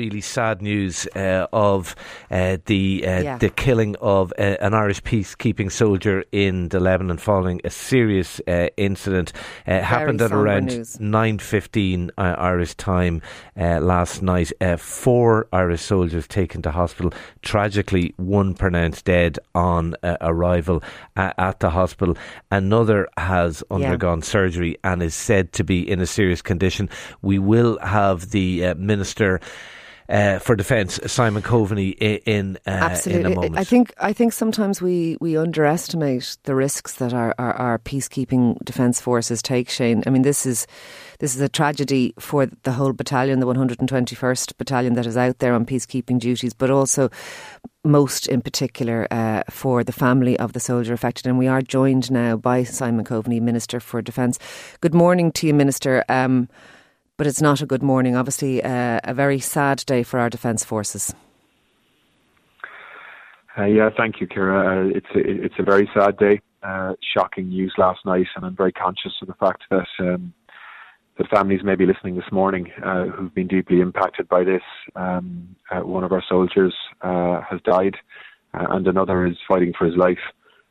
really sad news uh, of uh, the uh, Yeah. the killing of uh, an Irish peacekeeping soldier in the Lebanon following a serious uh, incident. Uh, happened at around nine fifteen uh, Irish time uh, last night. Uh, four Irish soldiers taken to hospital. Tragically, one pronounced dead on uh, arrival a- at the hospital. Another has undergone surgery and is said to be in a serious condition. We will have the uh, minister. Uh, for defence, Simon Coveney, in uh, in a Absolutely. moment. I think I think sometimes we, we underestimate the risks that our, our, our peacekeeping defence forces take, Shane. I mean this is this is a tragedy for the whole battalion, the 121st battalion that is out there on peacekeeping duties, but also most in particular uh, for the family of the soldier affected. And we are joined now by Simon Coveney, Minister for Defence. Good morning to you, Minister. Um, but it's not a good morning. Obviously, uh, a very sad day for our defence forces. Uh, yeah, thank you, Ciara. Uh, it's a, it's a very sad day. Uh, shocking news last night, and I'm very conscious of the fact that um, the families may be listening this morning uh, who've been deeply impacted by this. Um, uh, one of our soldiers has died, and another is fighting for his life,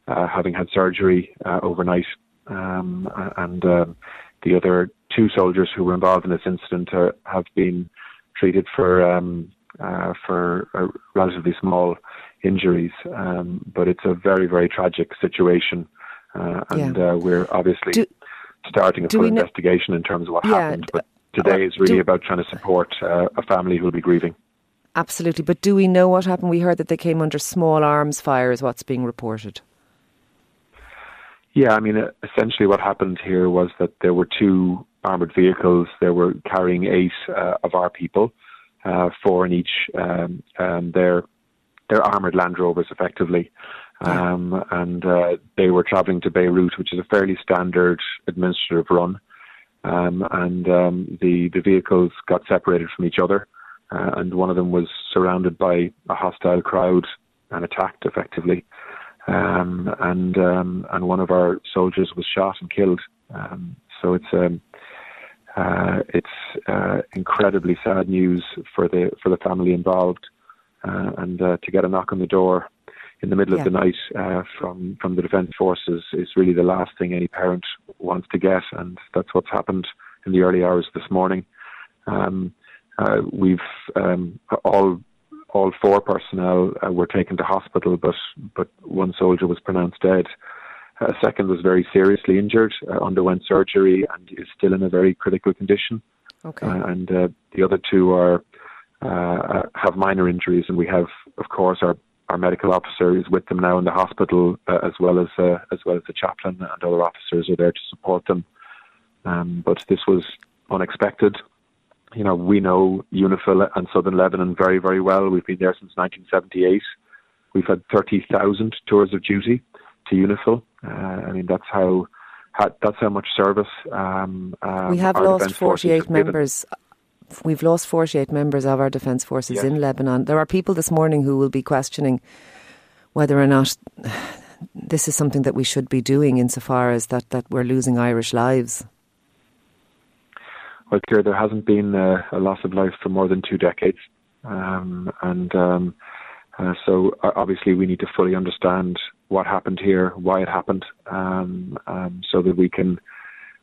having had surgery overnight. Um, and um, the other two soldiers who were involved in this incident are, have been treated for um, uh, for uh, relatively small injuries. Um, but it's a very very tragic situation, uh, and uh, we're obviously Do- starting a full investigation in terms of what Yeah, happened. But today uh, is really do- about trying to support uh, a family who will be grieving. Absolutely. But do we know what happened? We heard that they came under small arms fire, is what's being reported. Yeah, I mean, uh, essentially what happened here was that there were two armoured vehicles. They were carrying eight uh, of our people, uh, four in each. Um, and they're, they're armoured Land Rovers, effectively. Um, and uh, they were travelling to Beirut, which is a fairly standard administrative run. Um, and um, the, the vehicles got separated from each other. Uh, and one of them was surrounded by a hostile crowd and attacked, effectively um, and um, and one of our soldiers was shot and killed. Um, so it's um, uh, it's uh, incredibly sad news for the for the family involved, uh, and uh, to get a knock on the door in the middle Yeah. of the night uh, from from the defence forces is really the last thing any parent wants to get, and that's what's happened in the early hours this morning. Um, uh, we've um, all all four personnel uh, were taken to hospital, but but one soldier was pronounced dead. A second was very seriously injured, uh, underwent surgery, and is still in a very critical condition. Okay. Uh, and uh, the other two are uh, uh, have minor injuries, and we have, of course, our our medical officer is with them now in the hospital, uh, as well as uh, as well as the chaplain and other officers are there to support them. Um, but this was unexpected. You know, we know UNIFIL and Southern Lebanon very, very well. We've been there since 1978. We've had 30,000 tours of duty to UNIFIL. Uh, I mean, that's how, that's how much service. Um, um, we have lost 48 have members. We've lost 48 members of our defence forces Yes. in Lebanon. There are people this morning who will be questioning whether or not this is something that we should be doing insofar as that, that we're losing Irish lives. Well, Ciara, there hasn't been uh, a loss of life for more than two decades, um, and um, uh, so obviously we need to fully understand what happened here, why it happened, um, um, so that we can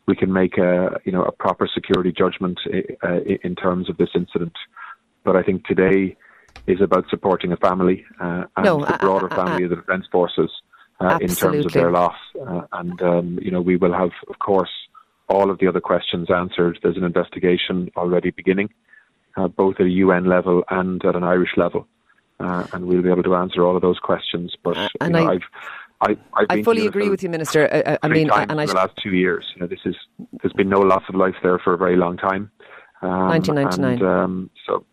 we can make a you know a proper security judgment uh, in terms of this incident. But I think today is about supporting a family uh, and No, the broader I- I- family of the defence forces uh, in terms of their loss. Uh, and um, you know we will have, of course, all of the other questions answered. There's an investigation already beginning, uh, both at a UN level and at an Irish level, uh, and we'll be able to answer all of those questions. But Uh, you and know, I- I've, I, I've I to fully agree with you, Minister. I, I- I mean, I- and I the last two years. You know, this is there's been no loss of life there for a very long time. Um, 1999. And, um, so,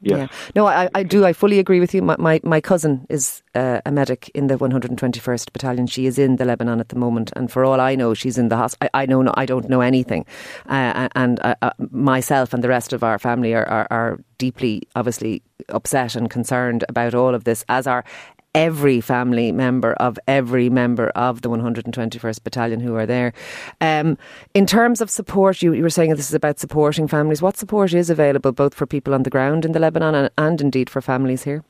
yes. Yeah. No, I, I do. I fully agree with you. My, my, my cousin is uh, a medic in the 121st Battalion. She is in the Lebanon at the moment, and for all I know, she's in the hospital. I, know. no- I don't know anything, uh, and uh, uh, myself and the rest of our family are, are, are deeply, obviously, upset and concerned about all of this, as are every family member of every member of the 121st Battalion who are there. Um, in terms of support, you, you, were saying this is about supporting families. What support is available both for people on the ground in the Lebanon and, and indeed for families here?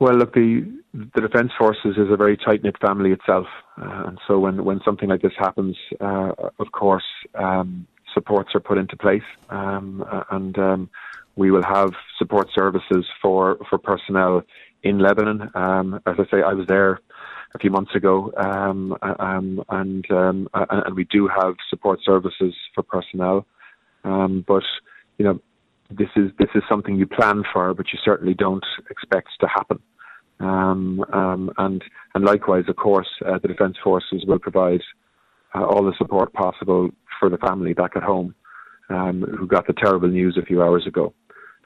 Well, look, the the Defence Forces is a very tight knit family itself, uh, and so when when something like this happens, uh, of course, um, supports are put into place, um, and um, we will have support services for for personnel in Lebanon. Um, as I say, I was there a few months ago, um, um, and and we do have support services for personnel, but you know this is this is something you plan for, but you certainly don't expect to happen. Um, um, and and likewise, of course, uh, the Defence Forces will provide uh, all the support possible for the family back at home um, who got the terrible news a few hours ago.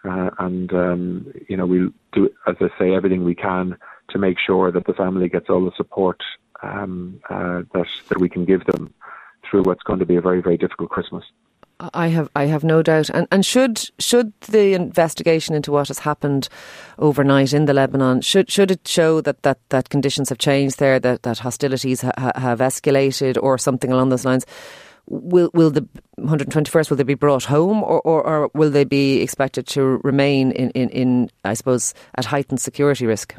Uh, and um, you know we'll do, as I say, everything we can to make sure that the family gets all the support um, uh, that that we can give them through what's going to be a very very difficult Christmas. I have I have no doubt. And and should should the investigation into what has happened overnight in the Lebanon should should it show that, that, that conditions have changed there, that, that hostilities ha, have escalated, or something along those lines? Will will the 121st will they be brought home, or, or, or will they be expected to remain in, in, in I suppose at heightened security risk?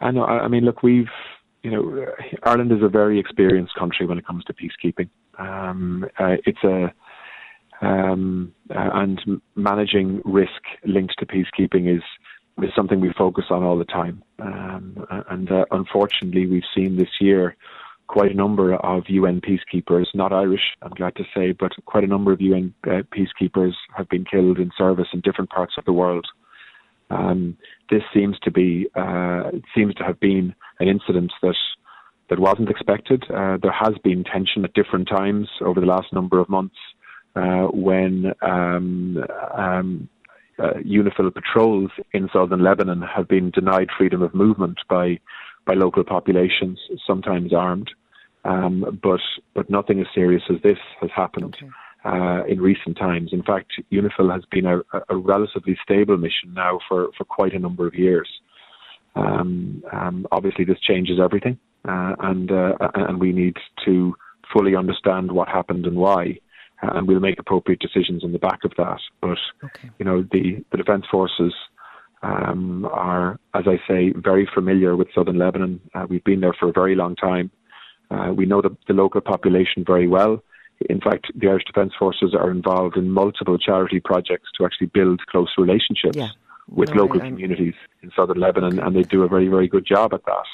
I know. I mean, look, we've you know, Ireland is a very experienced country when it comes to peacekeeping. Um, uh, it's a um, uh, and managing risk linked to peacekeeping is is something we focus on all the time. Um, and uh, unfortunately, we've seen this year quite a number of UN peacekeepers, not Irish, I'm glad to say, but quite a number of UN uh, peacekeepers have been killed in service in different parts of the world. Um, this seems to be uh, seems to have been an incident that that wasn't expected. Uh, there has been tension at different times over the last number of months uh, when um, um, uh, UNIFIL patrols in southern Lebanon have been denied freedom of movement by by local populations, sometimes armed. Um, but but nothing as serious as this has happened. Okay uh, in recent times. In fact, UNIFIL has been a, a, relatively stable mission now for, for quite a number of years. Um, um, obviously, this changes everything, uh, and uh, and we need to fully understand what happened and why, uh, and we'll make appropriate decisions on the back of that. But okay. you know, the the defence forces. Um, are, as I say, very familiar with southern Lebanon. Uh, we've been there for a very long time. Uh, we know the, the local population very well. In fact, the Irish Defence Forces are involved in multiple charity projects to actually build close relationships yeah. with no, local communities in southern Lebanon, and they do a very, very good job at that.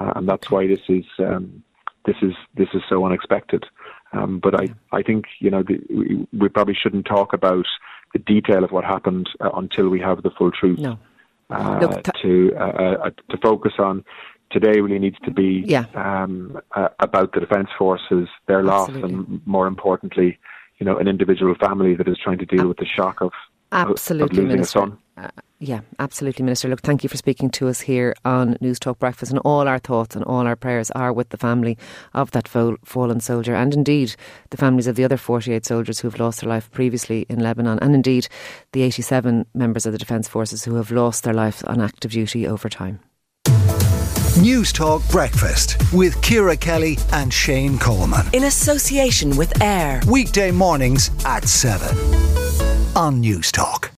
Uh, and that's why this is um, this is this is so unexpected. Um, but I, I think you know the, we, we, probably shouldn't talk about the detail of what happened uh, until we have the full truth. No. Uh, Look, to uh, uh, to focus on today really needs to be yeah. um, uh, about the defence forces, their loss, and more importantly, you know, an individual family that is trying to deal with the shock of absolutely of losing Minister. a son. Yeah, absolutely, Minister. Look, thank you for speaking to us here on News Talk Breakfast, and all our thoughts and all our prayers are with the family of that fallen soldier, and indeed the families of the other 48 soldiers who have lost their life previously in Lebanon, and indeed the 87 members of the Defence Forces who have lost their lives on active duty over time. News Talk Breakfast with Ciara Kelly and Shane Coleman. In association with AIR. Weekday mornings at 7 on Newstalk.